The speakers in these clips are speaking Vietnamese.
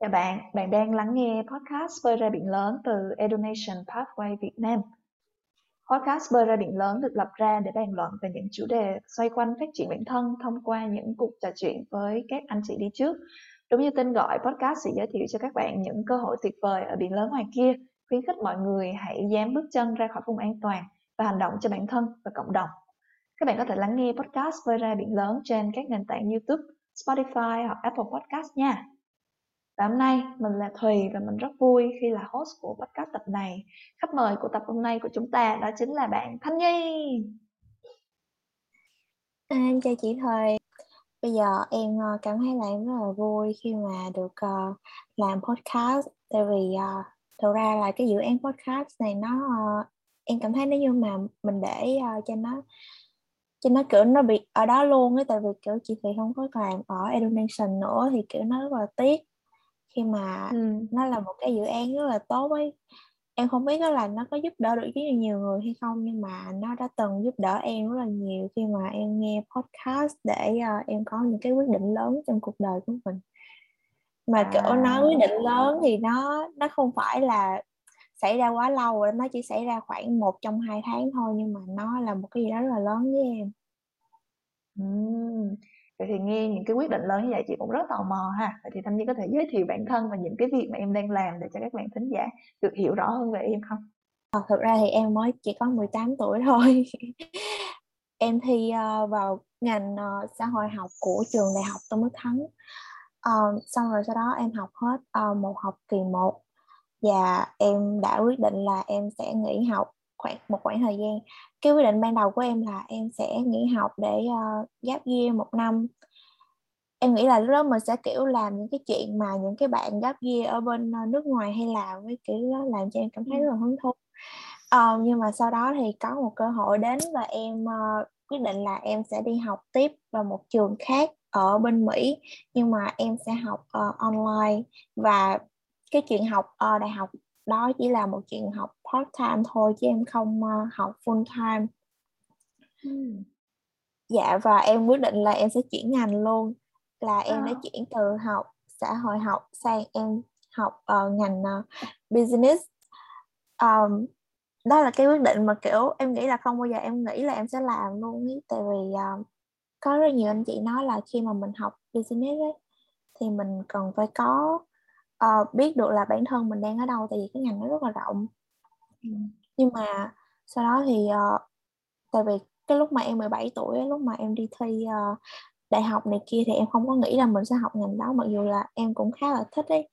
Chào bạn, bạn đang lắng nghe podcast Bơi ra biển lớn từ Edonation Pathway Việt Nam. Podcast Bơi ra biển lớn được lập ra để bàn luận về những chủ đề xoay quanh phát triển bản thân thông qua những cuộc trò chuyện với các anh chị đi trước. Đúng như tên gọi, podcast sẽ giới thiệu cho các bạn những cơ hội tuyệt vời ở biển lớn ngoài kia, khuyến khích mọi người hãy dám bước chân ra khỏi vùng an toàn và hành động cho bản thân và cộng đồng. Các bạn có thể lắng nghe podcast Bơi ra biển lớn trên các nền tảng YouTube, Spotify hoặc Apple Podcast nha. Và hôm nay mình là Thùy và mình rất vui khi là host của podcast tập này. Khách mời của tập hôm nay của chúng ta đó chính là bạn Thanh Nhi. À, em chào chị Thùy. Bây giờ em ờ, cảm thấy là em rất là vui khi mà được uh, làm podcast tại vì uh, thật ra là cái dự án podcast này nó uh, em cảm thấy nếu như mà mình để uh, cho nó cho nó kiểu nó bị ở đó luôn ấy tại vì kiểu chị thì không có làm ở Education nữa thì kiểu nó rất là tiếc khi mà ừ. nó là một cái dự án rất là tốt ấy em không biết là nó có giúp đỡ được rất nhiều người hay không nhưng mà nó đã từng giúp đỡ em rất là nhiều khi mà em nghe podcast để uh, em có những cái quyết định lớn trong cuộc đời của mình mà à. kiểu nói quyết định lớn thì nó nó không phải là xảy ra quá lâu rồi nó chỉ xảy ra khoảng một trong hai tháng thôi nhưng mà nó là một cái gì đó rất là lớn với em uhm. Vậy thì nghe những cái quyết định lớn như vậy chị cũng rất tò mò ha. Vậy thì Thanh Nhi có thể giới thiệu bản thân và những cái việc mà em đang làm để cho các bạn thính giả được hiểu rõ hơn về em không? thật thực ra thì em mới chỉ có 18 tuổi thôi. em thi uh, vào ngành uh, xã hội học của trường đại học Tôn Đức Thắng. Uh, xong rồi sau đó em học hết uh, một học kỳ 1 và em đã quyết định là em sẽ nghỉ học khoảng một khoảng thời gian. Cái quyết định ban đầu của em là em sẽ nghỉ học để uh, gap year một năm. Em nghĩ là lúc đó mình sẽ kiểu làm những cái chuyện mà những cái bạn gap year ở bên uh, nước ngoài hay làm với kiểu đó làm cho em cảm thấy rất là hứng thú. Uh, nhưng mà sau đó thì có một cơ hội đến và em uh, quyết định là em sẽ đi học tiếp vào một trường khác ở bên Mỹ nhưng mà em sẽ học uh, online. Và cái chuyện học uh, đại học đó chỉ là một chuyện học part time thôi chứ em không uh, học full time. Hmm. dạ và em quyết định là em sẽ chuyển ngành luôn. Là em đã chuyển từ học xã hội học sang em học uh, ngành uh, business. Um, đó là cái quyết định mà kiểu em nghĩ là không bao giờ em nghĩ là em sẽ làm luôn ý tại vì uh, có rất nhiều anh chị nói là khi mà mình học business ấy, thì mình cần phải có uh, biết được là bản thân mình đang ở đâu tại vì cái ngành nó rất là rộng. Ừ. nhưng mà sau đó thì uh, tại vì cái lúc mà em 17 tuổi lúc mà em đi thi uh, đại học này kia thì em không có nghĩ là mình sẽ học ngành đó mặc dù là em cũng khá là thích ấy.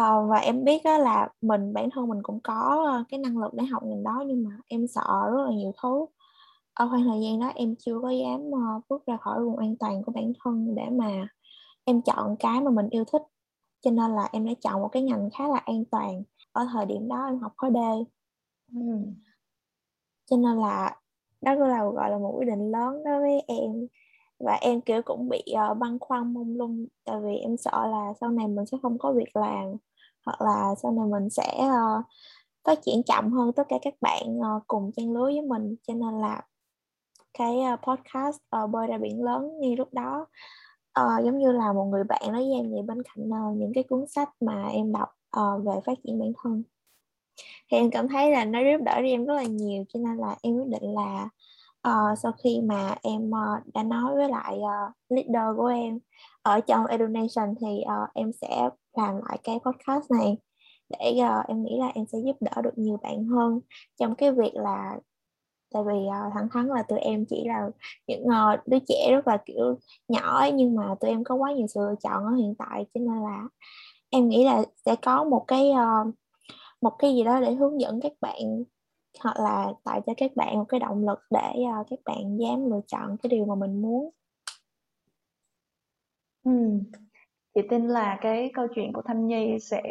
Uh, và em biết đó là mình bản thân mình cũng có cái năng lực để học ngành đó nhưng mà em sợ rất là nhiều thứ. Ở khoảng thời gian đó em chưa có dám uh, bước ra khỏi vùng an toàn của bản thân để mà em chọn cái mà mình yêu thích cho nên là em đã chọn một cái ngành khá là an toàn ở thời điểm đó em học khối D. Ừ. cho nên là đó cũng là gọi là một quyết định lớn đối với em. Và em kiểu cũng bị uh, băn khoăn mông lung tại vì em sợ là sau này mình sẽ không có việc làm hoặc là sau này mình sẽ uh, phát triển chậm hơn tất cả các bạn uh, cùng trang lứa với mình. Cho nên là cái uh, podcast uh, bơi ra biển lớn như lúc đó uh, giống như là một người bạn nói với em vậy bên cạnh uh, những cái cuốn sách mà em đọc uh, về phát triển bản thân. Thì em cảm thấy là nó giúp đỡ em rất là nhiều cho nên là em quyết định là uh, sau khi mà em uh, đã nói với lại uh, leader của em ở trong Edunation thì uh, em sẽ làm lại cái podcast này để uh, em nghĩ là em sẽ giúp đỡ được nhiều bạn hơn trong cái việc là tại vì uh, thẳng thắn là tụi em chỉ là những uh, đứa trẻ rất là kiểu nhỏ ấy, nhưng mà tụi em có quá nhiều sự lựa chọn ở hiện tại cho nên là em nghĩ là sẽ có một cái uh, một cái gì đó để hướng dẫn các bạn hoặc là tạo cho các bạn một cái động lực để uh, các bạn dám lựa chọn cái điều mà mình muốn ừ. chị tin là cái câu chuyện của thanh nhi sẽ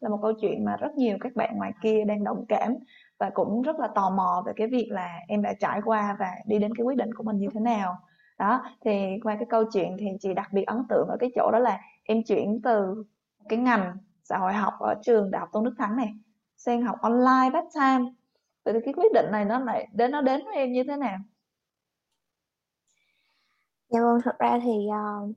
là một câu chuyện mà rất nhiều các bạn ngoài kia đang đồng cảm và cũng rất là tò mò về cái việc là em đã trải qua và đi đến cái quyết định của mình như thế nào. Đó thì qua cái câu chuyện thì chị đặc biệt ấn tượng ở cái chỗ đó là em chuyển từ cái ngành xã hội học ở trường đại học tôn đức thắng này sang học online part time. Vậy thì cái quyết định này nó lại đến nó đến với em như thế nào? Dạ vâng thật ra thì uh,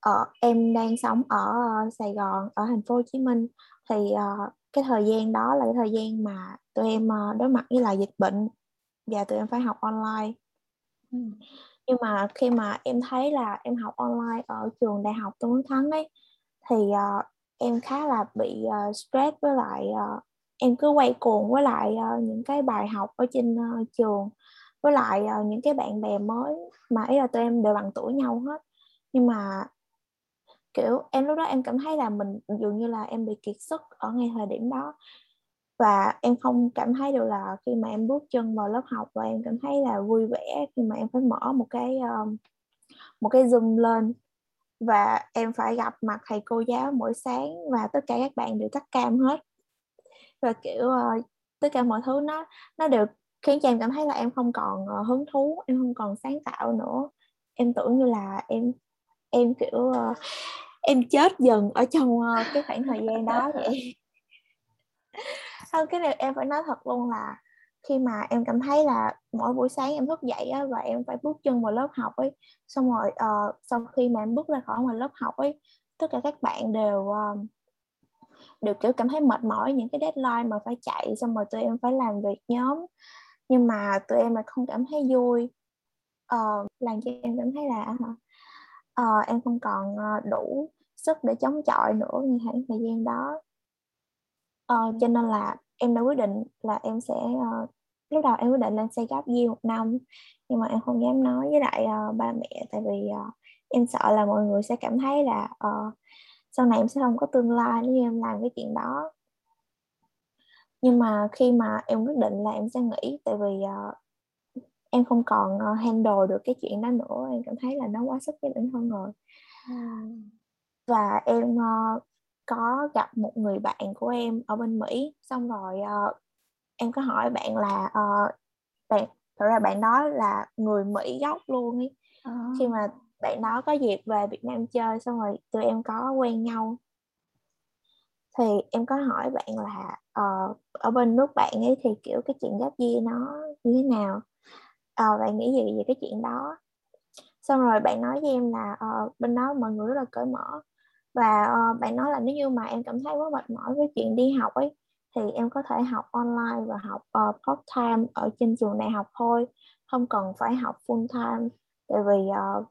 ở em đang sống ở ờ, Sài Gòn ở thành phố Hồ Chí Minh. Thì uh, cái thời gian đó là cái thời gian mà tụi em uh, đối mặt với lại dịch bệnh và tụi em phải học online ừ. nhưng mà khi mà em thấy là em học online ở trường đại học Tôn Đức Thắng ấy thì uh, em khá là bị uh, stress với lại uh, em cứ quay cuồng với lại uh, những cái bài học ở trên uh, trường với lại uh, những cái bạn bè mới mà ý là tụi em đều bằng tuổi nhau hết nhưng mà kiểu, em lúc đó em cảm thấy là mình dường như là em bị kiệt sức ở ngay thời điểm đó và em không cảm thấy được là khi mà em bước chân vào lớp học và em cảm thấy là vui vẻ khi mà em phải mở một cái một cái zoom lên và em phải gặp mặt thầy cô giáo mỗi sáng và tất cả các bạn đều tắt cam hết. Và, kiểu ờ, tất cả mọi thứ nó nó đều khiến cho em cảm thấy là em không còn ờ, hứng thú, em không còn sáng tạo nữa. Em tưởng như là em em kiểu uh, em chết dần ở trong uh, cái khoảng thời gian đó vậy không cái này em phải nói thật luôn là khi mà em cảm thấy là mỗi buổi sáng em thức dậy á, và em phải bước chân vào lớp học ấy xong rồi uh, sau khi mà em bước ra khỏi ngoài lớp học ấy tất cả các bạn đều uh, đều kiểu cảm thấy mệt mỏi những cái deadline mà phải chạy xong rồi tụi em phải làm việc nhóm. Nhưng mà tụi em lại không cảm thấy vui. Uh, làm cho em cảm thấy là uh, em không còn uh, đủ sức để chống chọi nữa như khoảng thời gian đó. Uh, cho nên là em đã quyết định là em sẽ uh, lúc đầu em quyết định lên xây gấp year một năm nhưng mà em không dám nói với lại uh, ba mẹ tại vì uh, em sợ là mọi người sẽ cảm thấy là uh, sau này em sẽ không có tương lai nếu như em làm cái chuyện đó. Nhưng mà khi mà em quyết định là em sẽ nghỉ tại vì uh, em không còn uh, handle được cái chuyện đó nữa em cảm thấy là nó quá sức với bản thân rồi. Và em uh, có gặp một người bạn của em ở bên Mỹ xong rồi uh, em có hỏi bạn là uh, bạn thật ra bạn đó là người Mỹ gốc luôn ấy. À. khi mà bạn đó có dịp về Việt Nam chơi xong rồi tụi em có quen nhau. Thì em có hỏi bạn là uh, ở bên nước bạn ấy thì kiểu cái chuyện gap year nó như thế nào à, bạn nghĩ gì về cái chuyện đó? Xong rồi bạn nói với em là uh, bên đó mọi người rất là cởi mở. Và uh, bạn nói là nếu như mà em cảm thấy quá mệt mỏi với chuyện đi học ấy thì em có thể học online và học uh, part time ở trên trường đại học thôi. Không cần phải học full time. Tại vì uh,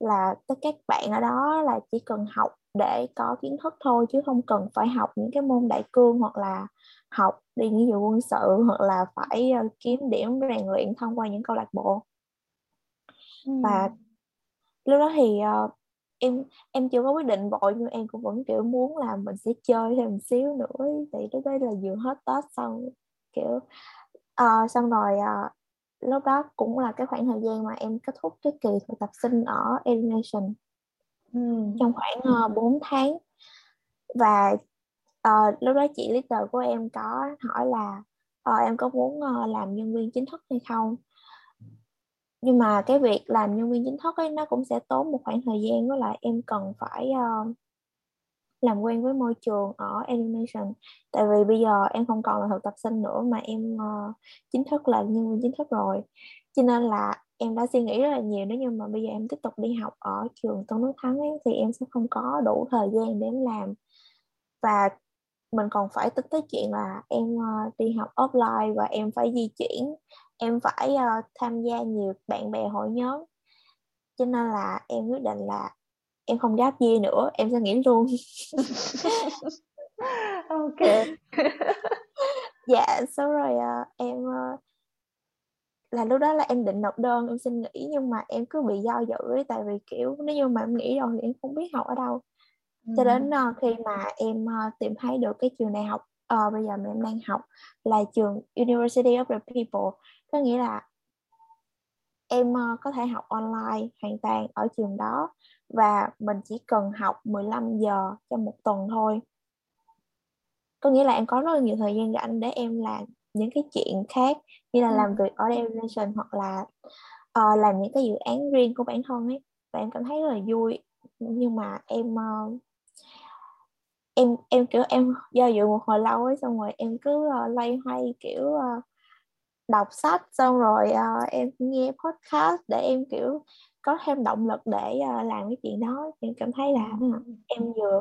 là tất các bạn ở đó là chỉ cần học để có kiến thức thôi chứ không cần phải học những cái môn đại cương hoặc là học đi nghĩa vụ quân sự hoặc là phải uh, kiếm điểm rèn luyện thông qua những câu lạc bộ ừ. và lúc đó thì uh, em em chưa có quyết định vội nhưng em cũng vẫn kiểu muốn là mình sẽ chơi thêm một xíu nữa tại lúc đấy là vừa hết tết xong kiểu uh, xong rồi uh, lúc đó cũng là cái khoảng thời gian mà em kết thúc cái kỳ thực tập sinh ở Education ừ. trong khoảng uh, ờ, 4 tháng. Và uh, lúc đó chị leader của em có hỏi là uh, em có muốn uh, làm nhân viên chính thức hay không? Nhưng mà cái việc làm nhân viên chính thức ấy nó cũng sẽ tốn một khoảng thời gian. Với lại em cần phải uh, làm quen với môi trường ở animation. Tại vì bây giờ em không còn là thực tập sinh nữa mà em uh, chính thức là nhân viên chính thức rồi cho nên là em đã suy nghĩ rất là nhiều nếu như mà bây giờ em tiếp tục đi học ở trường Tôn Đức Thắng ấy, thì em sẽ không có đủ thời gian để em làm. Và mình còn phải tính tới chuyện là em uh, đi học offline và em phải di chuyển em phải uh, tham gia nhiều bạn bè hội nhóm. Cho nên là em quyết định là em không gáp year nữa em sẽ nghỉ luôn. Ok. Dạ sau rồi uh, em uh, là lúc đó là em định nộp đơn em xin nghỉ nhưng mà em cứ bị do dự ấy, tại vì kiểu nếu như mà em nghỉ rồi thì em không biết học ở đâu. Ừ. cho đến uh, khi mà em uh, tìm thấy được cái trường đại học uh, bây giờ mà em đang học là trường University of the People có nghĩa là em uh, có thể học online hoàn toàn ở trường đó và mình chỉ cần học 15 giờ trong một tuần thôi. Có nghĩa là em có rất là nhiều thời gian rảnh để em làm những cái chuyện khác như là ừ. làm việc ở Evolution hoặc là uh, làm những cái dự án riêng của bản thân ấy. Và em cảm thấy rất là vui. Nhưng mà em uh, em em kiểu em do dự một hồi lâu ấy xong rồi em cứ uh, loay hoay kiểu uh, đọc sách xong rồi uh, em nghe podcast để em kiểu có thêm động lực để uh, làm cái chuyện đó. Em cảm thấy là uh, em vừa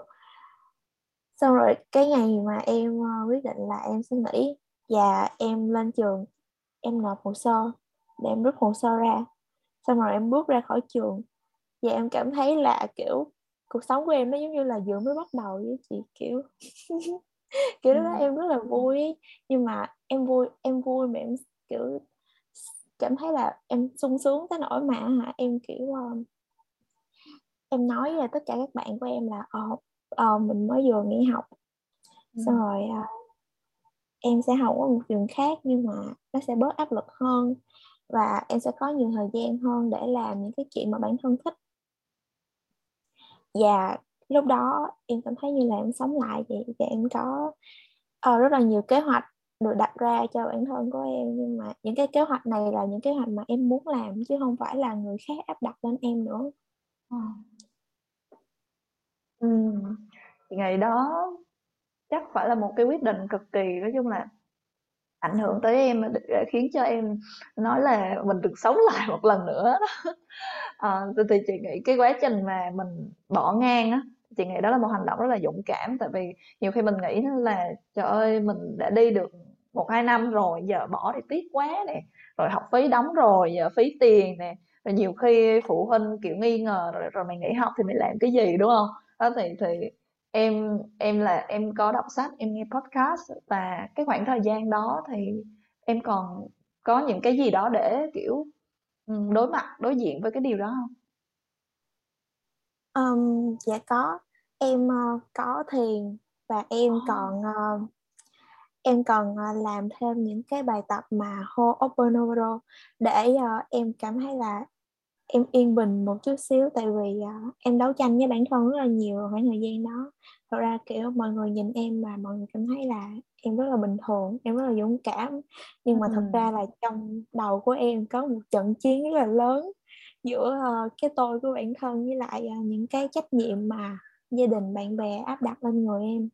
xong rồi cái ngày mà em uh, quyết định là em sẽ nghỉ và em lên trường em nộp hồ sơ để em rút hồ sơ ra. Xong rồi em bước ra khỏi trường. Và em cảm thấy là kiểu cuộc sống của em nó giống như là vừa mới bắt đầu với chị kiểu. Kiểu đó em rất là vui. Nhưng mà em vui em vui mà em kiểu cảm thấy là em sung sướng tới nỗi mà hả? Em kiểu uh, em nói với tất cả các bạn của em là ờ uh, mình mới vừa nghỉ học. Ừ. xong rồi uh, em sẽ học ở một trường khác nhưng mà nó sẽ bớt áp lực hơn và em sẽ có nhiều thời gian hơn để làm những cái chuyện mà bản thân thích. Và lúc đó em cảm thấy như là em sống lại vậy và em có uh, rất là nhiều kế hoạch được đặt ra cho bản thân của em. Nhưng mà những cái kế hoạch này là những kế hoạch mà em muốn làm chứ không phải là người khác áp đặt lên em nữa. Ờ. Ừ. Ngày đó chắc phải là một cái quyết định cực kỳ nói chung là ảnh hưởng tới em để khiến cho em nói là mình được sống lại một lần nữa đó. À, thì chị nghĩ cái quá trình mà mình bỏ ngang á chị nghĩ đó là một hành động rất là dũng cảm. Tại vì nhiều khi mình nghĩ là trời ơi mình đã đi được một hai năm rồi giờ bỏ thì tiếc quá nè. Rồi học phí đóng rồi giờ phí tiền nè. Rồi nhiều khi phụ huynh kiểu nghi ngờ rồi rồi mày nghỉ học thì mày làm cái gì đúng không? Đó thì thì em em là em có đọc sách em nghe podcast và cái khoảng thời gian đó thì em còn có những cái gì đó để kiểu đối mặt đối diện với cái điều đó không um, dạ có em uh, có thiền và em oh. còn uh, em còn uh, làm thêm những cái bài tập mà hô Oponopono để uh, em cảm thấy là em yên bình một chút xíu tại vì uh, em đấu tranh với bản thân rất là nhiều khoảng thời gian đó. Thật ra kiểu mọi người nhìn em mà mọi người cảm thấy là em rất là bình thường em rất là dũng cảm. Nhưng mà thật ra là trong đầu của em có một trận chiến rất là lớn giữa uh, cái tôi của bản thân với lại uh, những cái trách nhiệm mà gia đình bạn bè áp đặt lên người em.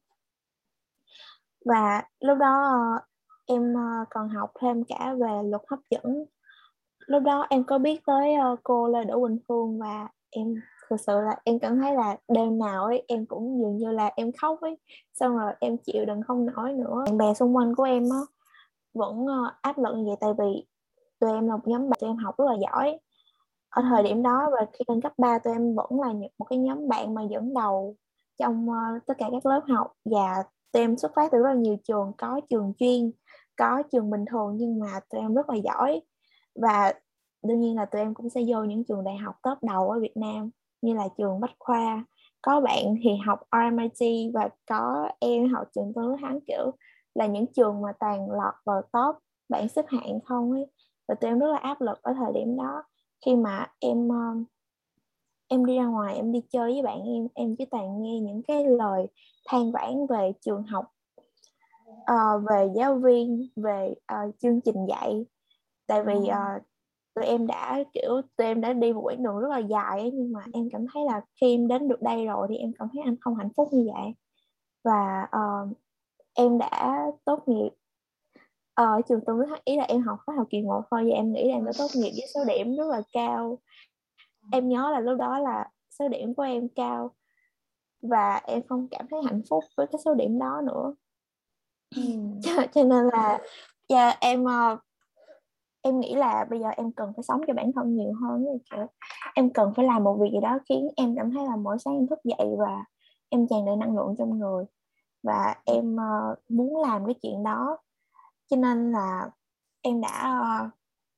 Và lúc đó uh, em uh, còn học thêm cả về luật hấp dẫn lúc đó em có biết tới uh, cô là Đỗ Quỳnh Phương và em thực sự là em cảm thấy là đêm nào ấy em cũng dường như là em khóc ấy. Xong rồi em chịu đừng không nói nữa. Bạn bè xung quanh của em á vẫn uh, áp lực như vậy. Tại vì tụi em là một nhóm bạn tụi em học rất là giỏi. Ở thời điểm đó và khi lên cấp 3 tụi em vẫn là một cái nhóm bạn mà dẫn đầu trong uh, tất cả các lớp học. Và tụi em xuất phát từ rất là nhiều trường có trường chuyên có trường bình thường nhưng mà tụi em rất là giỏi và đương nhiên là tụi em cũng sẽ vô những trường đại học top đầu ở Việt Nam như là trường Bách Khoa. Có bạn thì học RMIT và có em học trường Tôn Đức Thắng kiểu là những trường mà toàn lọt vào top bảng xếp hạng không ấy. Và tụi em rất là áp lực ở thời điểm đó. Khi mà em ờ, em đi ra ngoài em đi chơi với bạn em em chỉ toàn nghe những cái lời than vãn về trường học uh, về giáo viên về uh, chương trình dạy tại vì uh, tụi em đã kiểu tụi em đã đi một quãng đường rất là dài ấy, nhưng mà em cảm thấy là khi em đến được đây rồi thì em cảm thấy anh không hạnh phúc như vậy. Và uh, em đã tốt nghiệp ở trường tôi mới ý là em học khóa học kỳ một thôi và em nghĩ là em đã tốt nghiệp với số điểm rất là cao. Em nhớ là lúc đó là số điểm của em cao và em không cảm thấy hạnh phúc với cái số điểm đó nữa. Cho, cho nên là yeah, em uh, em nghĩ là bây giờ em cần phải sống cho bản thân nhiều hơn kiểu em cần phải làm một việc gì đó khiến em cảm thấy là mỗi sáng em thức dậy và em tràn đầy năng lượng trong người. Và em uh, muốn làm cái chuyện đó. Cho nên là em đã uh,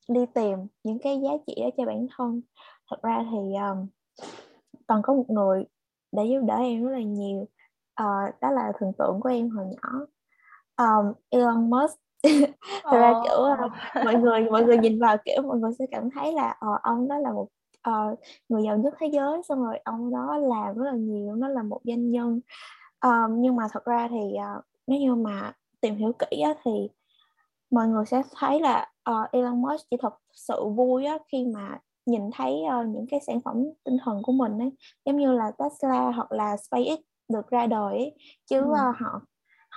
đi tìm những cái giá trị đó cho bản thân. Thật ra thì um, còn có một người để giúp đỡ em rất là nhiều. Uh, đó là thần tượng của em hồi nhỏ. Um, Elon Musk. Thật ra kiểu mọi người mọi người nhìn vào kiểu mọi người sẽ cảm thấy là uh, ông đó là một uh, người giàu nhất thế giới xong rồi ông đó làm rất là nhiều nó là một doanh nhân uh, nhưng mà thật ra thì uh, nếu như mà tìm hiểu kỹ á, thì mọi người sẽ thấy là uh, Elon Musk chỉ thật sự vui á, khi mà nhìn thấy uh, những cái sản phẩm tinh thần của mình ấy giống như là Tesla hoặc là SpaceX được ra đời ấy. chứ ừ. uh, họ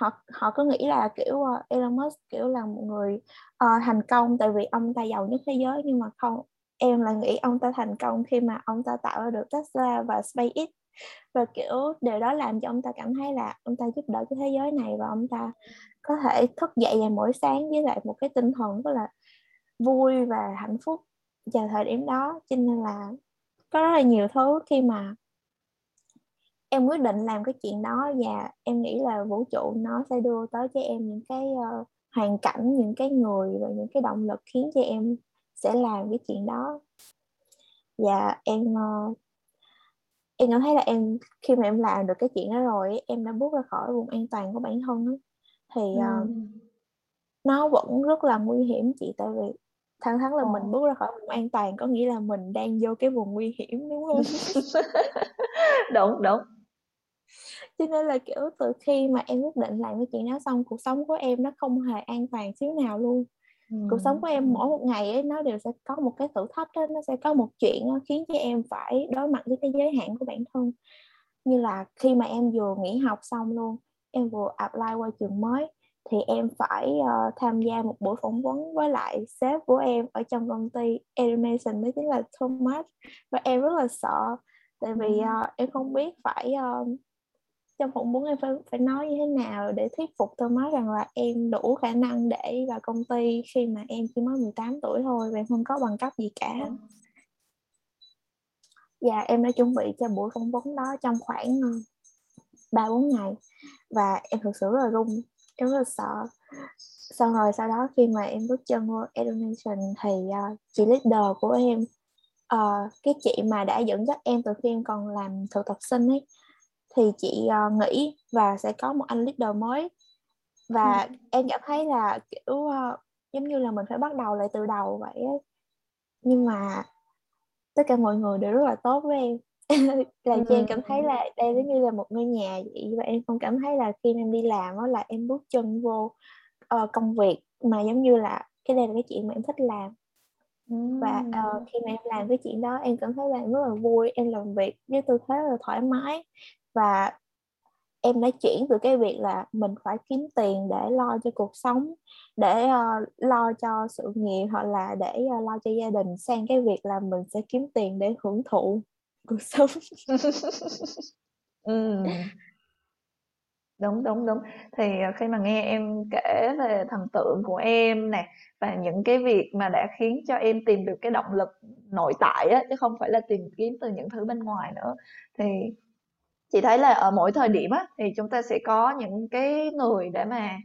họ họ có nghĩ là kiểu uh, Elon Musk kiểu là một người uh, thành công tại vì ông ta giàu nhất thế giới nhưng mà không em là nghĩ ông ta thành công khi mà ông ta tạo ra được Tesla và SpaceX. Và kiểu điều đó làm cho ông ta cảm thấy là ông ta giúp đỡ cái thế giới này và ông ta có thể thức dậy vào mỗi sáng với lại một cái tinh thần rất là vui và hạnh phúc vào thời điểm đó. Cho nên là có rất là nhiều thứ khi mà em quyết định làm cái chuyện đó và em nghĩ là vũ trụ nó sẽ đưa tới cho em những cái uh, hoàn cảnh những cái người và những cái động lực khiến cho em sẽ làm cái chuyện đó và em uh, em cảm thấy là em khi mà em làm được cái chuyện đó rồi em đã bước ra khỏi vùng an toàn của bản thân đó. thì uh, nó vẫn rất là nguy hiểm chị tại vì thẳng thắn là ờ. mình bước ra khỏi vùng an toàn có nghĩa là mình đang vô cái vùng nguy hiểm đúng không đúng đúng cho nên là kiểu từ khi mà em quyết định làm cái chuyện đó xong cuộc sống của em nó không hề an toàn xíu nào luôn. Ừ. cuộc sống của em mỗi một ngày ấy nó đều sẽ có một cái thử thách đó, nó sẽ có một chuyện đó, khiến cho em phải đối mặt với cái giới hạn của bản thân. Như là khi mà em vừa nghỉ học xong luôn em vừa apply qua trường mới thì em phải uh, tham gia một buổi phỏng vấn với lại sếp của em ở trong công ty Education đó chính là Thomas. Và em rất là sợ tại vì uh, em không biết phải uh, trong phỏng vấn em phải phải nói như thế nào để thuyết phục Thomas rằng là em đủ khả năng để vào công ty khi mà em chỉ mới 18 tuổi thôi và em không có bằng cấp gì cả. Và em đã chuẩn bị cho buổi phỏng vấn đó trong khoảng ba bốn ngày và em thực sự rất là run em rất là sợ. Xong rồi sau đó khi mà em bước chân vô Education thì uh, chị leader của em uh, cái chị mà đã dẫn dắt em từ khi em còn làm thực tập sinh ấy thì chị uh, nghỉ và sẽ có một anh leader mới. Và ừ. em cảm thấy là kiểu uh, giống như là mình phải bắt đầu lại từ đầu vậy ấy. nhưng mà tất cả mọi người đều rất là tốt với em. Làm cho em cảm thấy là đây giống như là một ngôi nhà vậy và em không cảm thấy là khi em đi làm đó là em bước chân vô uh, công việc mà giống như là cái đây là cái chuyện mà em thích làm. Và uh, khi mà em làm cái chuyện đó em cảm thấy là em rất là vui em làm việc với tư thế rất là thoải mái và em đã chuyển từ cái việc là mình phải kiếm tiền để lo cho cuộc sống để uh, lo cho sự nghiệp hoặc là để uh, lo cho gia đình sang cái việc là mình sẽ kiếm tiền để hưởng thụ cuộc sống ừ. đúng đúng đúng thì ờ, khi mà nghe em kể về thần tượng của em nè và những cái việc mà đã khiến cho em tìm được cái động lực nội tại á chứ không phải là tìm kiếm từ những thứ bên ngoài nữa thì chị thấy là ở mỗi thời điểm á thì chúng ta sẽ có những cái người để mà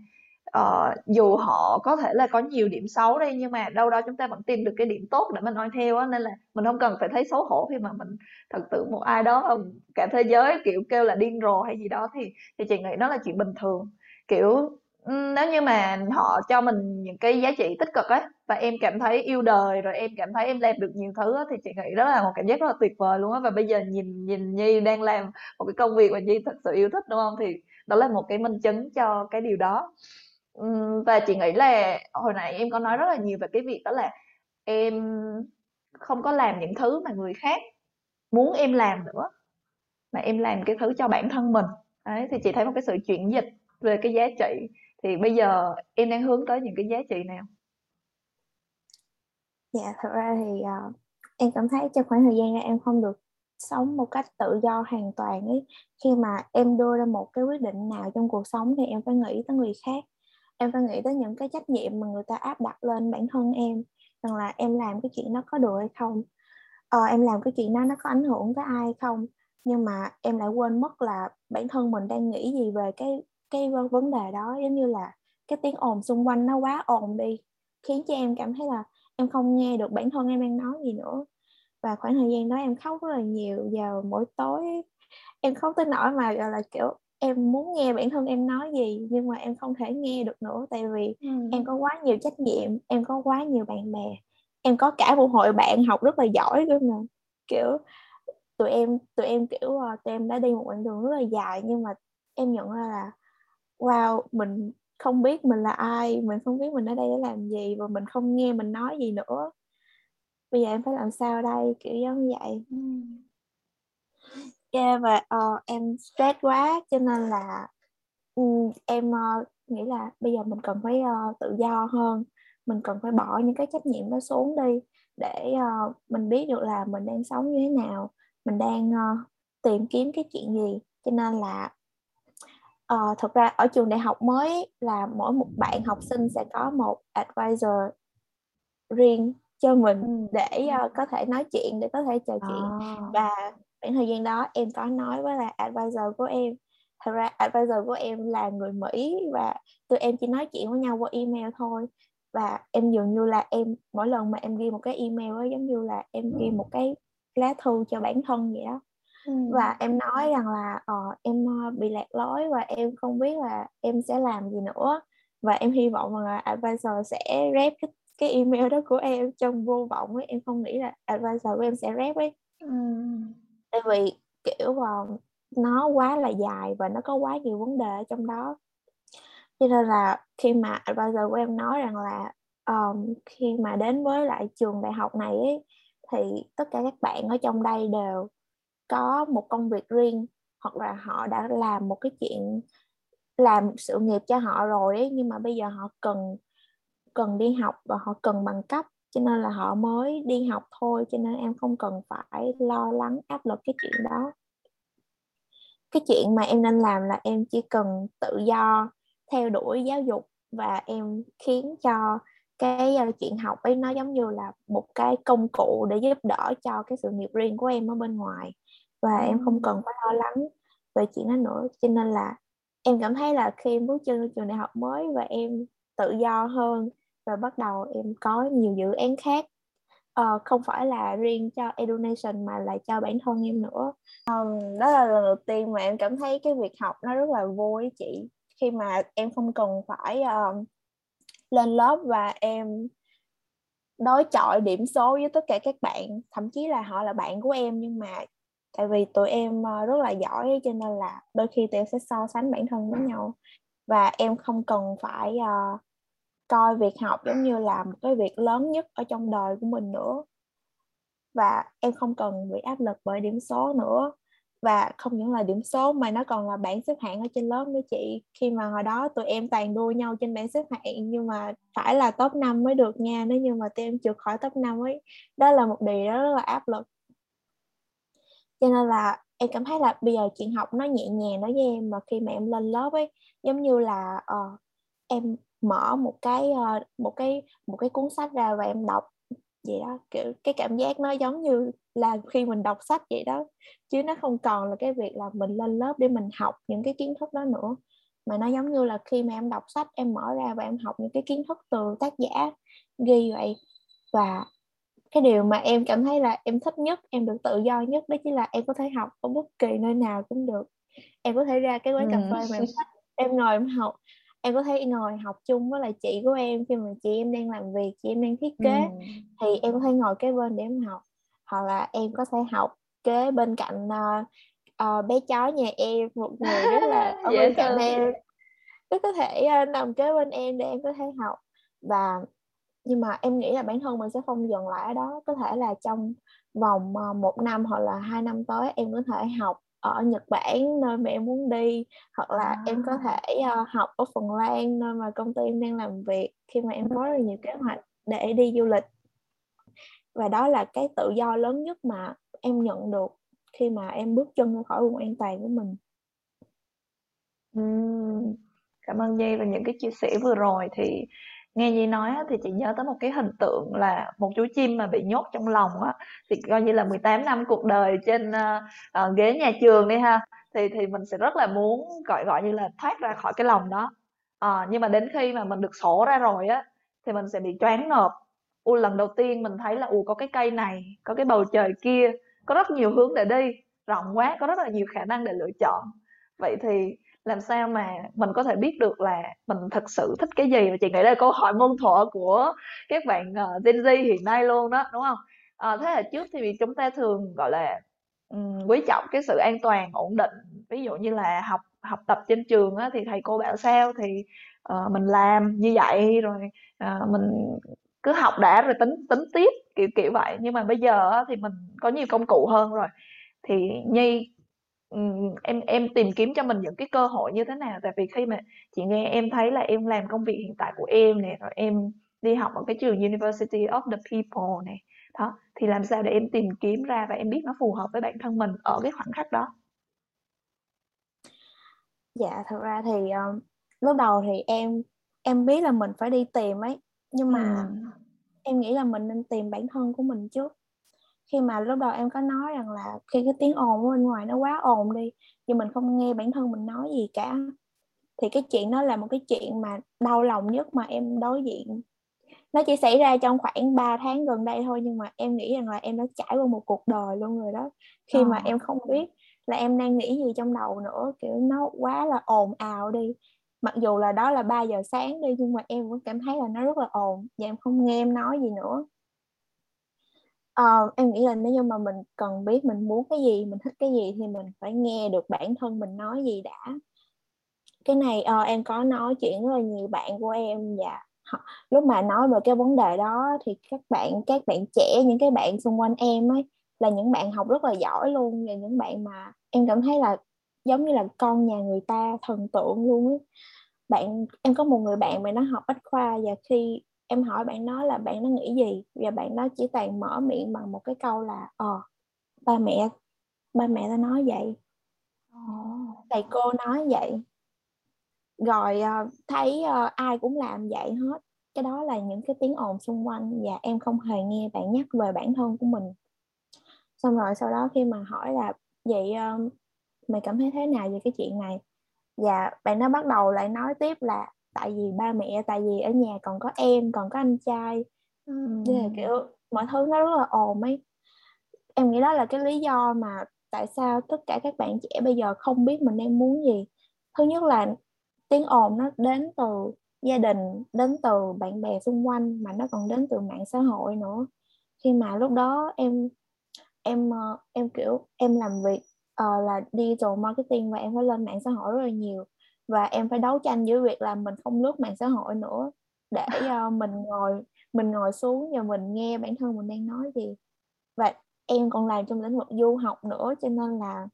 uh, dù họ có thể là có nhiều điểm xấu đi nhưng mà đâu đó chúng ta vẫn tìm được cái điểm tốt để mình noi theo á nên là mình không cần phải thấy xấu hổ khi mà mình thật sự một ai đó cả thế giới kiểu kêu là điên rồ hay gì đó thì thì chị nghĩ đó là chuyện bình thường. Kiểu nếu như mà họ cho mình những cái giá trị tích cực ấy và em cảm thấy yêu đời rồi em cảm thấy em làm được nhiều thứ á, thì chị nghĩ đó là một cảm giác rất là tuyệt vời luôn á. Và bây giờ nhìn nhìn Nhi đang làm một cái công việc mà Nhi thật sự yêu thích đúng không? Thì đó là một cái minh chứng cho cái điều đó. Và chị nghĩ là hồi nãy em có nói rất là nhiều về cái việc đó là em không có làm những thứ mà người khác muốn em làm nữa mà em làm cái thứ cho bản thân mình. Đấy thì chị thấy một cái sự chuyển dịch về cái giá trị thì bây giờ em đang hướng tới những cái giá trị nào? Dạ thật ra thì uh, em cảm thấy trong khoảng thời gian này em không được sống một cách tự do hoàn toàn ấy. Khi mà em đưa ra một cái quyết định nào trong cuộc sống thì em phải nghĩ tới người khác. Em phải nghĩ tới những cái trách nhiệm mà người ta áp đặt lên bản thân em rằng là em làm cái chuyện nó có được hay không. Ờ, em làm cái chuyện đó nó có ảnh hưởng tới ai hay không? Nhưng mà em lại quên mất là bản thân mình đang nghĩ gì về cái cái vấn đề đó giống như là cái tiếng ồn xung quanh nó quá ồn đi khiến cho em cảm thấy là em không nghe được bản thân em đang nói gì nữa. Và khoảng thời gian đó em khóc rất là nhiều vào mỗi tối em khóc tới nỗi mà gọi là kiểu em muốn nghe bản thân em nói gì nhưng mà em không thể nghe được nữa. Tại vì ừ. em có quá nhiều trách nhiệm em có quá nhiều bạn bè em có cả một hội bạn học rất là giỏi cơ mà. Kiểu tụi em tụi em kiểu ờ, tụi em đã đi một đoạn đường rất là dài nhưng mà em nhận ra là wow mình không biết mình là ai mình không biết mình ở đây để làm gì và mình không nghe mình nói gì nữa. Bây giờ em phải làm sao đây? Kiểu giống như vậy yeah, và uh, em stress quá cho nên là um, em uh, nghĩ là bây giờ mình cần phải uh, tự do hơn. Mình cần phải bỏ những cái trách nhiệm đó xuống đi để uh, mình biết được là mình đang sống như thế nào mình đang uh, tìm kiếm cái chuyện gì. Cho nên là uh, thực ra ở trường đại học mới là mỗi một bạn học sinh sẽ có một advisor riêng cho mình ừ. để uh, có thể nói chuyện để có thể trò chuyện à. và khoảng thời gian đó em có nói với là advisor của em thật ra advisor của em là người Mỹ và tụi em chỉ nói chuyện với nhau qua email thôi và em dường như là em mỗi lần mà em ghi một cái email ấy giống như là em ghi một cái lá thư cho bản thân vậy đó ừ. và em nói rằng là uh, em uh, bị lạc lối và em không biết là em sẽ làm gì nữa và em hy vọng là advisor sẽ rep cái, cái email đó của em trong vô vọng ấy em không nghĩ là advisor của em sẽ rep ấy ừ. tại vì kiểu uh, nó quá là dài và nó có quá nhiều vấn đề ở trong đó cho nên là khi mà advisor của em nói rằng là um, khi mà đến với lại trường đại học này ấy, thì tất cả các bạn ở trong đây đều có một công việc riêng hoặc là họ đã làm một cái chuyện làm sự nghiệp cho họ rồi ấy, nhưng mà bây giờ họ cần cần đi học và họ cần bằng cấp cho nên là họ mới đi học thôi cho nên em không cần phải lo lắng áp lực cái chuyện đó. Cái chuyện mà em nên làm là em chỉ cần tự do theo đuổi giáo dục và em khiến cho cái ờ, chuyện học ấy nó giống như là một cái công cụ để giúp đỡ cho cái sự nghiệp riêng của em ở bên ngoài và ừ. em không cần phải lo lắng về chuyện đó nữa. Cho nên là em cảm thấy là khi em bước chân vào trường đại học mới và em tự do hơn và bắt đầu em có nhiều dự án khác uh, không phải là riêng cho education mà là cho bản thân em nữa. Um, đó là lần đầu tiên mà em cảm thấy cái việc học nó rất là vui chị. Khi mà em không cần phải um, lên lớp và em đối chọi điểm số với tất cả các bạn thậm chí là họ là bạn của em nhưng mà tại vì tụi em ờ, rất là giỏi cho nên là đôi khi tụi em sẽ so sánh bản thân với nhau. Và em không cần phải uh, coi việc học giống như là một cái việc lớn nhất ở trong đời của mình nữa. Và em không cần bị áp lực bởi điểm số nữa. Và không những là điểm số mà nó còn là bảng xếp hạng ở trên lớp nữa chị. Khi mà hồi đó tụi em toàn đua nhau trên bảng xếp hạng nhưng mà phải là top 5 mới được nha. Nếu như mà tụi em trượt khỏi top 5 ấy đó là một điều đó rất là áp lực cho nên là em cảm thấy là bây giờ chuyện học nó nhẹ nhàng đối với em mà khi mà em lên lớp ấy giống như là uh, em mở một cái uh, một cái một cái cuốn sách ra và em đọc vậy đó. Kiểu cái cảm giác nó giống như là khi mình đọc sách vậy đó. Chứ nó không còn là cái việc là mình lên lớp để mình học những cái kiến thức đó nữa. Mà nó giống như là khi mà em đọc sách em mở ra và em học những cái kiến thức từ tác giả ghi vậy. Và cái điều mà em cảm thấy là em thích nhất em được tự do nhất đó chính là em có thể học ở bất kỳ nơi nào cũng được. Em có thể ra cái quán cà phê mà em thích em ngồi em học em có thể ngồi học chung với lại chị của em khi mà chị em đang làm việc chị em đang thiết kế. Ừ. thì em có thể ngồi kế bên để em học hoặc là em có thể học kế bên cạnh uh, uh, bé chó nhà em một người rất là ở bên cạnh em. Cứ có thể uh, nằm kế bên em để em có thể học. Và nhưng mà em nghĩ là bản thân mình sẽ không dừng lại ở đó. Có thể là trong vòng uh, một năm hoặc là hai năm tới em có thể học ở Nhật Bản nơi mà em muốn đi. Hoặc là à. em có thể uh, học ở Phần Lan nơi mà công ty em đang làm việc khi mà em có rất nhiều kế hoạch để đi du lịch. Và đó là cái tự do lớn nhất mà em nhận được khi mà em bước chân ra khỏi vùng an toàn của mình. Uhm, cảm ơn Nhi và những cái chia sẻ vừa rồi. Thì nghe Nhi nói thì chị nhớ tới một cái hình tượng là một chú chim mà bị nhốt trong lòng á. Thì coi như là 18 năm cuộc đời trên uh, uh, ghế nhà trường đi ha. Thì thì mình sẽ rất là muốn gọi gọi như là thoát ra khỏi cái lòng đó. Uh, nhưng mà đến khi mà mình được sổ ra rồi á thì mình sẽ bị choáng ngợp. U lần đầu tiên mình thấy là u có cái cây này có cái bầu trời kia có rất nhiều hướng để đi rộng quá có rất là nhiều khả năng để lựa chọn. Vậy thì làm sao mà mình có thể biết được là mình thật sự thích cái gì? Và chị nghĩ là câu hỏi môn thuở của các bạn uh, Gen Z hiện nay luôn đó đúng không? À, thế hệ trước thì chúng ta thường gọi là um, quý trọng cái sự an toàn ổn định. Ví dụ như là học học tập trên trường á, thì thầy cô bảo sao thì uh, mình làm như vậy rồi uh, mình cứ học đã rồi tính tính tiếp kiểu kiểu vậy. Nhưng mà bây giờ á, thì mình có nhiều công cụ hơn rồi. Thì nhi em em tìm kiếm cho mình những cái cơ hội như thế nào? Tại vì khi mà chị nghe em thấy là em làm công việc hiện tại của em nè rồi em đi học ở cái trường University of the People này đó thì làm sao để em tìm kiếm ra và em biết nó phù hợp với bản thân mình ở cái khoảnh khắc đó? Dạ thật ra thì um, lúc đầu thì em em biết là mình phải đi tìm ấy nhưng mà ừ. em nghĩ là mình nên tìm bản thân của mình trước khi mà lúc đầu em có nói rằng là khi cái tiếng ồn ở bên ngoài nó quá ồn đi nhưng mình không nghe bản thân mình nói gì cả thì cái chuyện đó là một cái chuyện mà đau lòng nhất mà em đối diện. Nó chỉ xảy ra trong khoảng 3 tháng gần đây thôi nhưng mà em nghĩ rằng là em đã trải qua một cuộc đời luôn rồi đó. Khi mà ờ. em không biết là em đang nghĩ gì trong đầu nữa kiểu nó quá là ồn ào đi. Mặc dù là đó là 3 giờ sáng đi nhưng mà em vẫn cảm thấy là nó rất là ồn và em không nghe em nói gì nữa uh, em nghĩ là nếu như mà mình cần biết mình muốn cái gì mình thích cái gì thì mình phải nghe được bản thân mình nói gì đã. Cái này uh, em có nói chuyện với nhiều bạn của em và họ, lúc mà nói về cái vấn đề đó thì các bạn các bạn trẻ những cái bạn xung quanh em ấy là những bạn học rất là giỏi luôn và những bạn mà em cảm thấy là giống như là con nhà người ta thần tượng luôn ấy. Bạn em có một người bạn mà nó học bách khoa và khi em hỏi bạn nó là bạn nó nghĩ gì? Và bạn nó chỉ toàn mở miệng bằng một cái câu là ờ ba mẹ ba mẹ ta nói vậy. Thầy cô nói vậy. Rồi uh, thấy uh, ai cũng làm vậy hết. Cái đó là những cái tiếng ồn xung quanh và em không hề nghe bạn nhắc về bản thân của mình. Xong rồi sau đó khi mà hỏi là vậy mày cảm thấy thế nào về cái chuyện này? Và bạn nó bắt đầu lại nói tiếp là tại vì ba mẹ tại vì ở nhà còn có em còn có anh trai. Uhm. là kiểu mọi thứ nó rất là ồn ấy. Em nghĩ đó là cái lý do mà tại sao tất cả các bạn trẻ bây giờ không biết mình đang muốn gì. Thứ nhất là tiếng ồn nó đến từ gia đình đến từ bạn bè xung quanh mà nó còn đến từ mạng xã hội nữa. Khi mà lúc đó em em ờ, em kiểu em làm việc uh, là digital marketing và em phải lên mạng xã hội rất là nhiều và em phải đấu tranh với việc là mình không lướt mạng xã hội nữa. Để uh, mình ngồi mình ngồi xuống và mình nghe bản thân mình đang nói gì. Và em còn làm trong lĩnh vực du học nữa cho nên là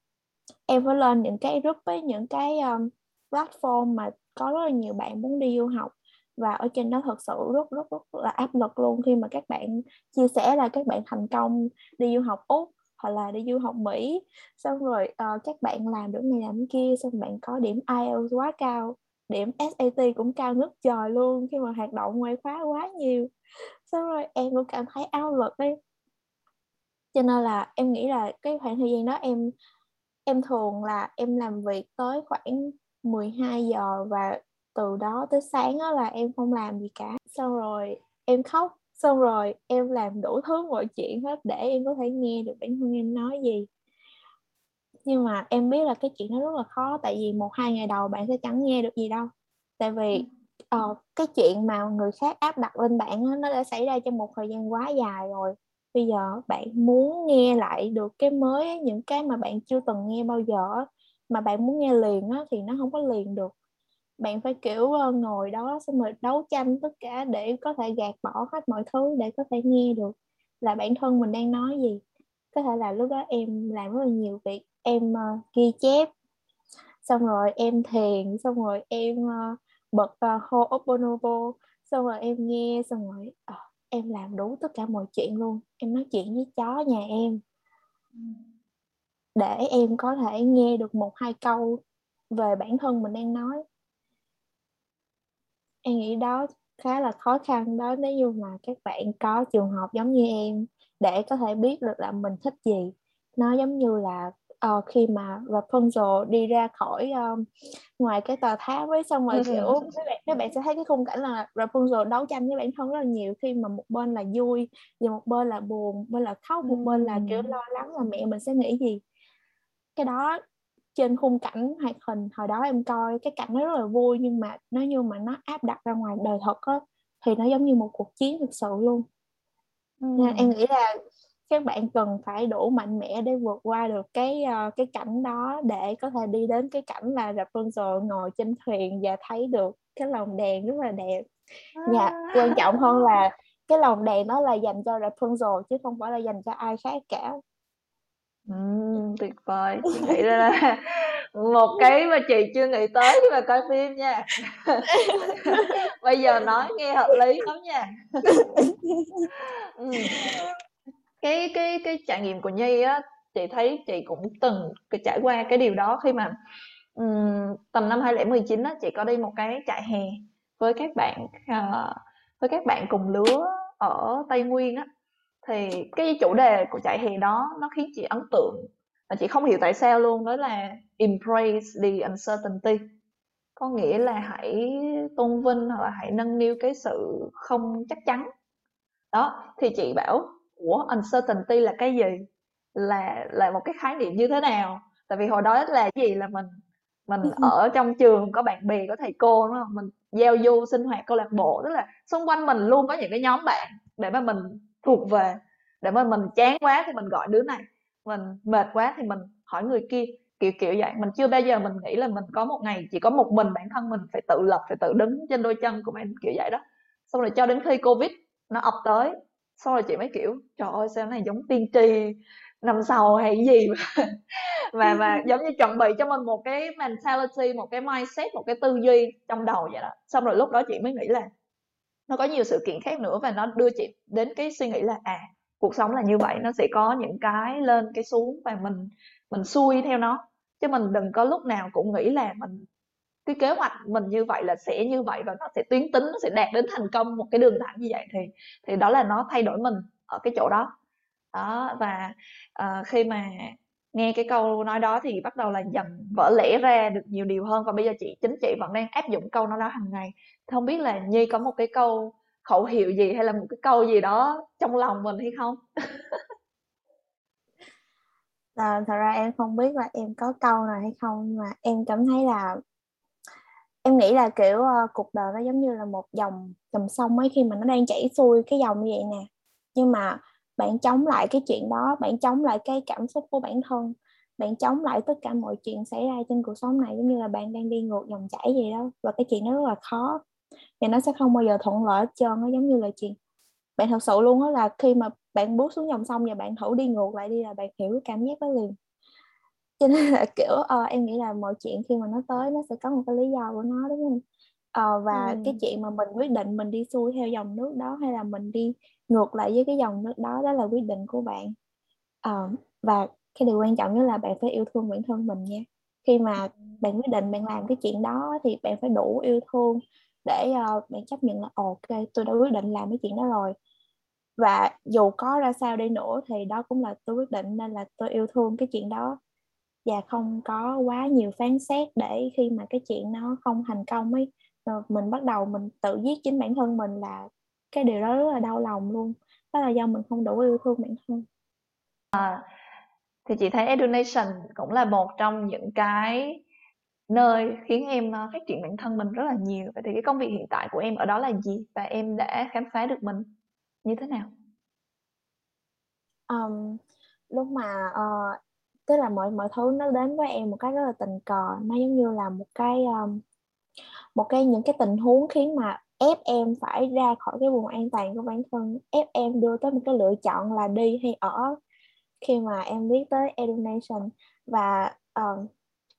em phải lên những cái group với những cái um, platform mà có rất là nhiều bạn muốn đi du học. Và ở trên đó thật sự rất rất rất là áp lực luôn khi mà các bạn chia sẻ là các bạn thành công đi du học. Úc hoặc là đi du học Mỹ. Xong rồi uh, các bạn làm được này làm kia xong bạn có điểm IELTS quá cao điểm SAT cũng cao ngất trời luôn khi mà hoạt động ngoại khóa quá nhiều. Xong rồi em cũng cảm thấy áp lực đi cho nên là em nghĩ là cái khoảng thời gian đó em em thường là em làm việc tới khoảng 12 giờ và từ đó tới sáng đó là em không làm gì cả. Xong rồi em khóc xong rồi em làm đủ thứ mọi chuyện hết để em có thể nghe được bản thân em nói gì. Nhưng mà em biết là cái chuyện nó rất là khó tại vì một hai ngày đầu bạn sẽ chẳng nghe được gì đâu. Tại vì uh, cái chuyện mà người khác áp đặt lên bạn đó, nó đã xảy ra trong một thời gian quá dài rồi. Bây giờ bạn muốn nghe lại được cái mới những cái mà bạn chưa từng nghe bao giờ mà bạn muốn nghe liền á, thì nó không có liền được bạn phải kiểu uh, ngồi đó xong rồi đấu tranh tất cả để có thể gạt bỏ hết mọi thứ để có thể nghe được là bản thân mình đang nói gì. Có thể là lúc đó em làm rất là nhiều việc em uh, ghi chép xong rồi em thiền xong rồi em uh, bật uh, Ho'oponopo xong rồi em nghe xong rồi uh, em làm đủ tất cả mọi chuyện luôn. Em nói chuyện với chó nhà em. Để em có thể nghe được một hai câu về bản thân mình đang nói em nghĩ đó khá là khó khăn đó nếu như mà các bạn có trường hợp giống như em để có thể biết được là mình thích gì. Nó giống như là uh, khi mà Rapunzel đi ra khỏi um, ngoài cái tòa tháp với xong rồi kiểu các bạn các bạn sẽ thấy cái khung cảnh là Rapunzel đấu tranh với bản thân rất là nhiều khi mà một bên là vui và một bên là buồn bên là khóc một bên là kiểu lo lắng là mẹ mình sẽ nghĩ gì. Cái đó trên khung cảnh hoạt hình hồi đó em coi cái cảnh nó rất là vui nhưng mà nếu như mà nó áp đặt ra ngoài đời thật á thì nó giống như một cuộc chiến thực sự luôn ừ. nên em nghĩ là các bạn cần phải đủ mạnh mẽ để vượt qua được cái uh, cái cảnh đó để có thể đi đến cái cảnh là Rapunzel ngồi trên thuyền và thấy được cái lồng đèn rất là đẹp à. dạ quan trọng hơn là cái lồng đèn đó là dành cho Rapunzel chứ không phải là dành cho ai khác cả Ừm, tuyệt vời. Chị nghĩ là một cái mà chị chưa nghĩ tới khi mà coi phim nha. Bây giờ nói nghe hợp lý lắm nha. Ừm. cái cái cái trải nghiệm của Nhi á chị thấy chị cũng từng cái trải qua cái điều đó khi mà um, tầm năm 2019 á chị có đi một cái trại hè với các bạn uh, với các bạn cùng lứa ở Tây Nguyên á thì cái chủ đề của trại hè đó nó khiến chị ấn tượng và chị không hiểu tại sao luôn đó là embrace the uncertainty. Có nghĩa là hãy tôn vinh hoặc là hãy nâng niu cái sự không chắc chắn. Đó thì chị bảo ủa uncertainty là cái gì? Là là một cái khái niệm như thế nào? Tại vì hồi đó là cái gì? Là mình mình ở trong trường có bạn bè có thầy cô đúng không? Mình giao du sinh hoạt câu lạc bộ tức là xung quanh mình luôn có những cái nhóm bạn để mà mình thuộc về. Để mà mình chán quá thì mình gọi đứa này. Mình mệt quá thì mình hỏi người kia. Kiểu kiểu vậy. Mình chưa bao giờ mình nghĩ là mình có một ngày chỉ có một mình bản thân mình phải tự lập, phải tự đứng trên đôi chân của mình, kiểu vậy đó. Xong rồi cho đến khi covid nó ập tới, xong rồi chị mới kiểu, trời ơi, sao này giống tiên tri năm sau hay gì mà và và giống như chuẩn bị cho mình một cái mentality, một cái mindset, một cái tư duy trong đầu vậy đó. Xong rồi lúc đó chị mới nghĩ là nó có nhiều sự kiện khác nữa và nó đưa chị đến cái suy nghĩ là à cuộc sống là như vậy nó sẽ có những cái lên cái xuống và mình mình xuôi theo nó. Chứ mình đừng có lúc nào cũng nghĩ là mình cái kế hoạch mình như vậy là sẽ như vậy và nó sẽ tuyến tính nó sẽ đạt đến thành công một cái đường thẳng như vậy thì thì đó là nó thay đổi mình ở cái chỗ đó. Đó và uh, khi mà nghe cái câu nói đó thì bắt đầu là dần vỡ lẽ ra được nhiều điều hơn. Và bây giờ chị chính chị vẫn đang áp dụng câu nói đó hàng ngày không biết là nhi có một cái câu khẩu hiệu gì hay là một cái câu gì đó trong lòng mình hay không? À, thật ra em không biết là em có câu nào hay không mà em cảm thấy là em nghĩ là kiểu uh, cuộc đời nó giống như là một dòng dòng sông ấy khi mà nó đang chảy xuôi cái dòng như vậy nè. Nhưng mà bạn chống lại cái chuyện đó bạn chống lại cái cảm xúc của bản thân bạn chống lại tất cả mọi chuyện xảy ra trên cuộc sống này giống như là bạn đang đi ngược dòng chảy gì đó. Và cái chuyện đó rất là khó và nó sẽ không bao giờ thuận lợi hết trơn nó giống như là chuyện bạn thật sự luôn đó là khi mà bạn bước xuống dòng sông và bạn thử đi ngược lại đi là bạn hiểu cái cảm giác đó liền. Cho nên là kiểu uh, em nghĩ là mọi chuyện khi mà nó tới nó sẽ có một cái lý do của nó đúng không? Uh, và ừ. cái chuyện mà mình quyết định mình đi xuôi theo dòng nước đó hay là mình đi ngược lại với cái dòng nước đó đó là quyết định của bạn. Uh, và cái điều quan trọng nhất là bạn phải yêu thương bản thân mình nha. Khi mà bạn quyết định bạn làm cái chuyện đó thì bạn phải đủ yêu thương để uh, bạn chấp nhận là ok tôi đã quyết định làm cái chuyện đó rồi. Và dù có ra sao đi nữa thì đó cũng là tôi quyết định nên là tôi yêu thương cái chuyện đó. Và không có quá nhiều phán xét để khi mà cái chuyện nó không thành công ấy ờ, mình bắt đầu mình tự giết chính bản thân mình là cái điều đó rất là đau lòng luôn. Đó là do mình không đủ yêu thương bản thân. À, thì chị thấy education cũng là một trong những cái nơi khiến em ờ, phát triển bản thân mình rất là nhiều. Vậy thì cái công việc hiện tại của em ở đó là gì? Và em đã khám phá được mình như thế nào? Um, lúc mà uh, tức là mọi mọi thứ nó đến với em một cái rất là tình cờ nó giống như là một cái um, một cái những cái tình huống khiến mà ép em phải ra khỏi cái vùng an toàn của bản thân ép em đưa tới một cái lựa chọn là đi hay ở khi mà em biết tới education và uh,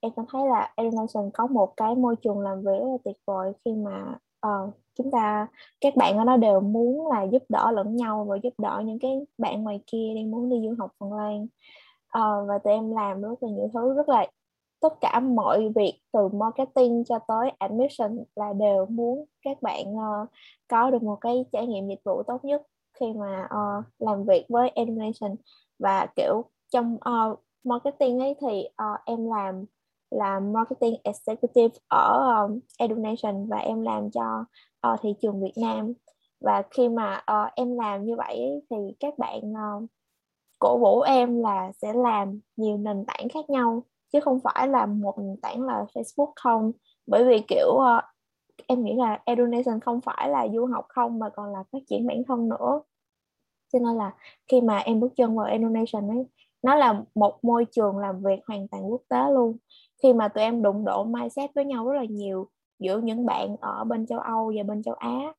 em cảm thấy là Edunation có một cái môi trường làm việc rất là tuyệt vời khi mà uh, chúng ta các bạn ở đó đều muốn là giúp đỡ lẫn nhau và giúp đỡ những cái bạn ngoài kia đang muốn đi du học Phần Lan. Uh, và tụi em làm rất là nhiều thứ rất là tất cả mọi việc từ marketing cho tới admission là đều muốn các bạn uh, có được một cái trải nghiệm dịch vụ tốt nhất khi mà uh, làm việc với animation. Và kiểu trong uh, marketing ấy thì uh, em làm là marketing executive ở um, Edunation và em làm cho uh, thị trường Việt Nam. Và khi mà uh, em làm như vậy thì các bạn uh, cổ vũ em là sẽ làm nhiều nền tảng khác nhau chứ không phải là một nền tảng là Facebook không. Bởi vì kiểu uh, em nghĩ là Edunation không phải là du học không mà còn là phát triển bản thân nữa. Cho nên là khi mà em bước chân vào Edunation ấy nó là một môi trường làm việc hoàn toàn quốc tế luôn. Khi mà tụi em đụng độ mindset với nhau rất là nhiều giữa những bạn ở bên châu Âu và bên châu Á.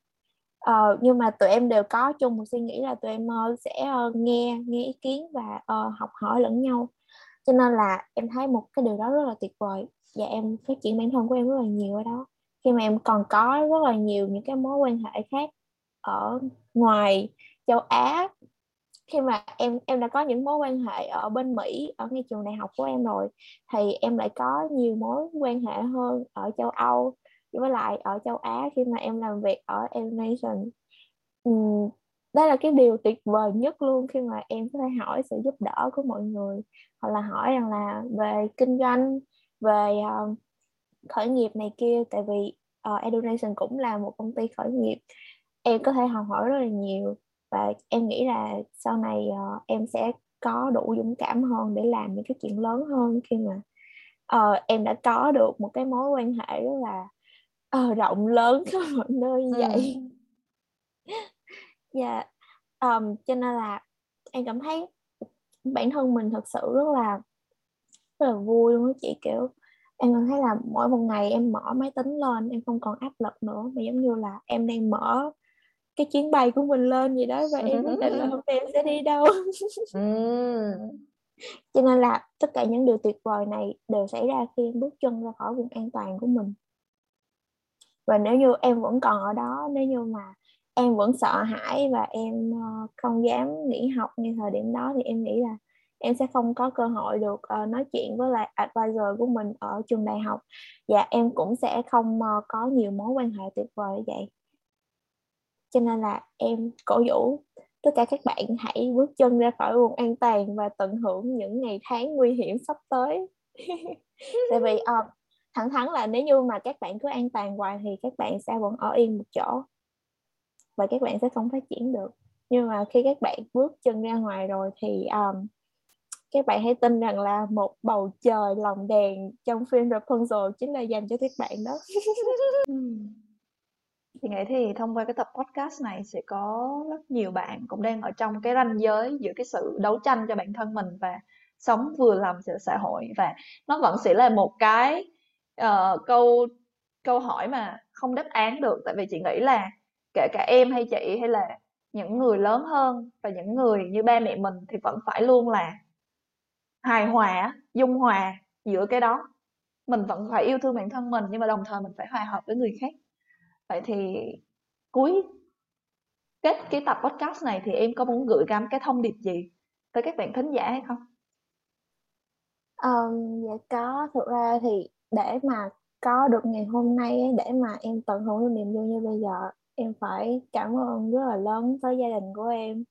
Ờ, nhưng mà tụi em đều có chung một suy nghĩ là tụi em uh, sẽ uh, nghe nghe ý kiến và uh, học hỏi lẫn nhau. Cho nên là em thấy một cái điều đó rất là tuyệt vời và em phát triển bản thân của em rất là nhiều ở đó. Khi mà em còn có rất là nhiều những cái mối quan hệ khác ở ngoài châu Á khi mà em em đã có những mối quan hệ ở bên Mỹ ở ngay trường đại học của em rồi thì em lại có nhiều mối quan hệ hơn ở châu Âu với lại ở châu Á khi mà em làm việc ở Animation uhm, đó là cái điều tuyệt vời nhất luôn khi mà em có thể hỏi sự giúp đỡ của mọi người hoặc là hỏi rằng là về kinh doanh về uh, khởi nghiệp này kia tại vì ờ, uh, Edunation cũng là một công ty khởi nghiệp. Em có thể học hỏi rất là nhiều và em nghĩ là sau này uh, em sẽ có đủ dũng cảm hơn để làm những cái chuyện lớn hơn khi mà uh, em đã có được một cái mối quan hệ rất là uh, rộng lớn khắp mọi nơi như vậy ừ. dạ yeah. um, cho nên là em cảm thấy bản thân mình thật sự rất là rất là vui luôn đó chị kiểu em cảm thấy là mỗi một ngày em mở máy tính lên em không còn áp lực nữa mà giống như là em đang mở cái chuyến bay của mình lên gì đó và em quyết định là hôm nay em sẽ đi đâu. Cho nên là tất cả những điều tuyệt vời này đều xảy ra khi em bước chân ra khỏi vùng an toàn của mình. Và nếu như em vẫn còn ở đó nếu như mà em vẫn sợ hãi và em ờ, không dám nghỉ học ngay thời điểm đó thì em nghĩ là em sẽ không có cơ hội được uh, nói chuyện với lại advisor của mình ở trường đại học. Và em cũng sẽ không uh, có nhiều mối quan hệ tuyệt vời như vậy cho nên là em cổ vũ tất cả các bạn hãy bước chân ra khỏi vùng an toàn và tận hưởng những ngày tháng nguy hiểm sắp tới. Tại vì uh, thẳng thắn là nếu như mà các bạn cứ an toàn hoài thì các bạn sẽ vẫn ở yên một chỗ và các bạn sẽ không phát triển được. Nhưng mà khi các bạn bước chân ra ngoài rồi thì um, các bạn hãy tin rằng là một bầu trời lồng đèn trong phim Rapunzel chính là dành cho các bạn đó. Ừ. Chị nghĩ thì thông qua cái tập podcast này sẽ có rất nhiều bạn cũng đang ở trong cái ranh giới giữa cái sự đấu tranh cho bản thân mình và sống vừa lòng sự xã hội. Và nó vẫn sẽ là một cái uh, câu câu hỏi mà không đáp án được. Tại vì chị nghĩ là kể cả em hay chị hay là những người lớn hơn và những người như ba mẹ mình thì vẫn phải luôn là hài hòa dung hòa giữa cái đó. Mình vẫn phải yêu thương bản thân mình nhưng mà đồng thời mình phải hòa hợp với người khác vậy thì cuối kết cái tập podcast này thì em có muốn gửi gắm cái thông điệp gì tới các bạn thính giả hay không? Um, dạ có. Thực ra thì để mà có được ngày hôm nay để mà em tận hưởng được niềm vui như bây giờ em phải cảm ơn rất là lớn tới gia đình của em.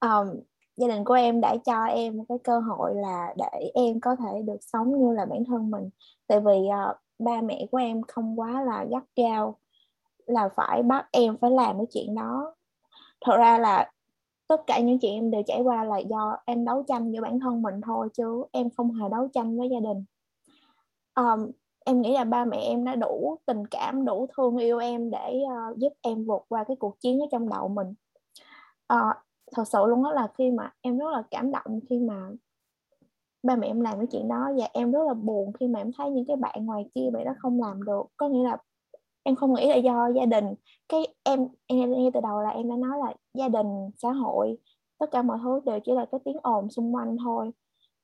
Um, gia đình của em đã cho em một cái cơ hội là để em có thể được sống như là bản thân mình. Tại vì uh, ba mẹ của em không quá là gắt gao là phải bắt em phải làm cái chuyện đó. Thật ra là tất cả những chuyện em đều trải qua là do em đấu tranh với bản thân mình thôi chứ em không hề đấu tranh với gia đình. Um, em nghĩ là ba mẹ em đã đủ tình cảm đủ thương yêu em để uh, giúp em vượt qua cái cuộc chiến ở trong đầu mình. Uh, thật sự luôn đó là khi mà em rất là cảm động khi mà ba mẹ em làm cái chuyện đó và em rất là buồn khi mà em thấy những cái bạn ngoài kia vậy đó không làm được. Có nghĩa là em không nghĩ là do gia đình. Cái em em ngay từ đầu là em đã nói là gia đình, xã hội, tất cả mọi thứ đều chỉ là cái tiếng ồn xung quanh thôi.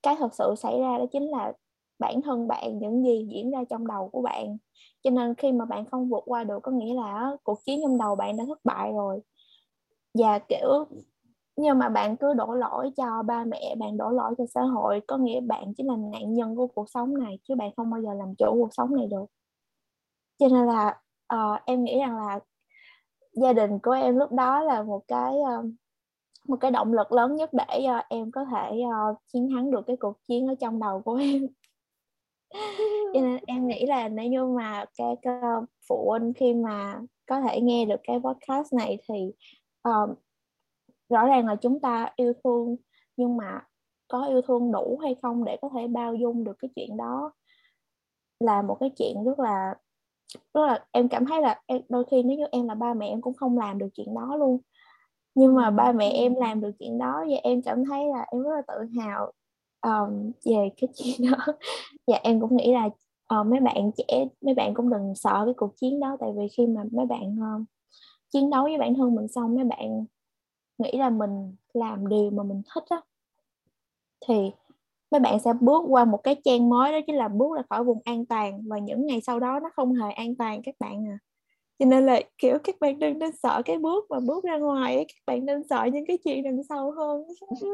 Cái thật sự xảy ra đó chính là bản thân bạn, những gì diễn ra trong đầu của bạn. Cho nên khi mà bạn không vượt qua được có nghĩa là cuộc chiến trong đầu bạn đã thất bại rồi. Và, kiểu, nhưng mà bạn cứ đổ lỗi cho ba mẹ, bạn đổ lỗi cho xã hội, có nghĩa bạn chỉ là nạn nhân của cuộc sống này, chứ bạn không bao giờ làm chủ cuộc sống này được. Cho nên là uh, em nghĩ rằng là gia đình của em lúc đó là một cái uh, một cái động lực lớn nhất để uh, em có thể uh, chiến thắng được cái cuộc chiến ở trong đầu của em. Cho nên em nghĩ là nếu như mà các uh, phụ huynh khi mà có thể nghe được cái podcast này thì uh, rõ ràng là chúng ta yêu thương nhưng mà có yêu thương đủ hay không để có thể bao dung được cái chuyện đó là một cái chuyện rất là rất là em cảm thấy là em, đôi khi nếu như em là ba mẹ em cũng không làm được chuyện đó luôn. Nhưng mà ba mẹ em làm được chuyện đó và em cảm thấy là em rất là tự hào um, về cái chuyện đó. Và em cũng nghĩ là uh, mấy bạn trẻ mấy bạn cũng đừng sợ cái cuộc chiến đó. Tại vì khi mà mấy bạn uh, chiến đấu với bản thân mình xong mấy bạn nghĩ là mình làm điều mà mình thích á thì mấy bạn sẽ bước qua một cái trang mới đó chính là bước ra khỏi vùng an toàn và những ngày sau đó nó không hề an toàn các bạn à. Cho nên là kiểu các bạn đừng nên sợ cái bước mà bước ra ngoài ấy. các bạn nên sợ những cái chuyện đằng sau hơn.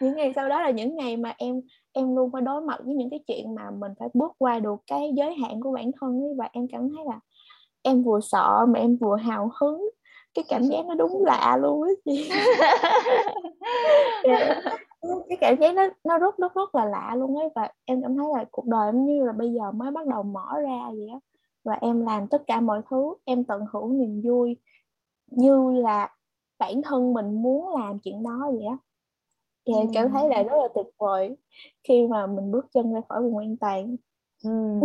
Những ngày sau đó là những ngày mà em em luôn phải đối mặt với những cái chuyện mà mình phải bước qua được cái giới hạn của bản thân ấy và em cảm thấy là em vừa sợ mà em vừa hào hứng. Cái cảm giác nó đúng lạ luôn á chị cái cảm giác nó nó rất rất rất là lạ luôn ấy. Và em cảm thấy là cuộc đời em như là bây giờ mới bắt đầu mở ra vậy á. Và em làm tất cả mọi thứ em tận hưởng niềm vui như là bản thân mình muốn làm chuyện đó vậy á. Thì em cảm thấy là rất là tuyệt vời khi mà mình bước chân ra khỏi vùng an toàn. Ừ.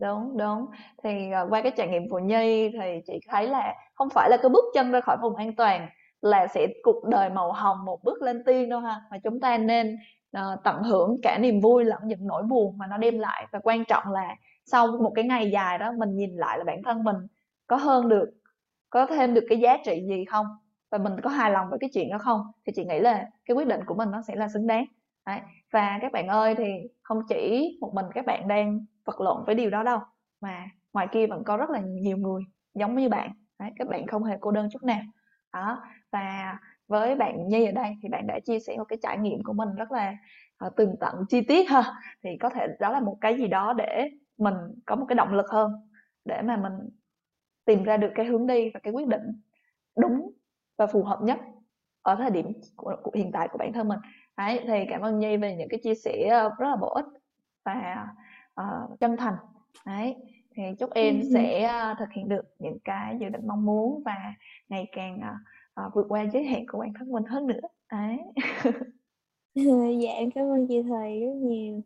đúng đúng. Thì uh, qua cái trải nghiệm của nhi thì chị thấy là không phải là cái bước chân ra khỏi vùng an toàn là sẽ cuộc đời màu hồng một bước lên tiên đâu ha. Mà chúng ta nên uh, tận hưởng cả niềm vui lẫn những nỗi buồn mà nó đem lại. Và quan trọng là sau một cái ngày dài đó mình nhìn lại là bản thân mình có hơn được có thêm được cái giá trị gì không? Và mình có hài lòng với cái chuyện đó không? Thì chị nghĩ là cái quyết định của mình nó sẽ là xứng đáng. Đấy. và các bạn ơi thì không chỉ một mình các bạn đang vật lộn với điều đó đâu mà ngoài kia vẫn có rất là nhiều người giống như bạn. Đấy. các bạn không hề cô đơn chút nào đó và với bạn Nhi ở đây thì bạn đã chia sẻ một cái trải nghiệm của mình rất là uh, tường tận chi tiết ha. Thì có thể đó là một cái gì đó để mình có một cái động lực hơn để mà mình tìm ra được cái hướng đi và cái quyết định đúng và phù hợp nhất ở thời điểm của, của hiện tại của bản thân mình. Đấy, thì cảm ơn Nhi về những cái chia sẻ ờ, rất là bổ ích và uh, chân thành. Đấy, thì chúc em ừ. sẽ uh, thực hiện được những cái dự định mong muốn và ngày càng uh, uh, vượt qua giới hạn của bản thân mình hơn nữa Đấy. dạ em cảm ơn chị thầy rất nhiều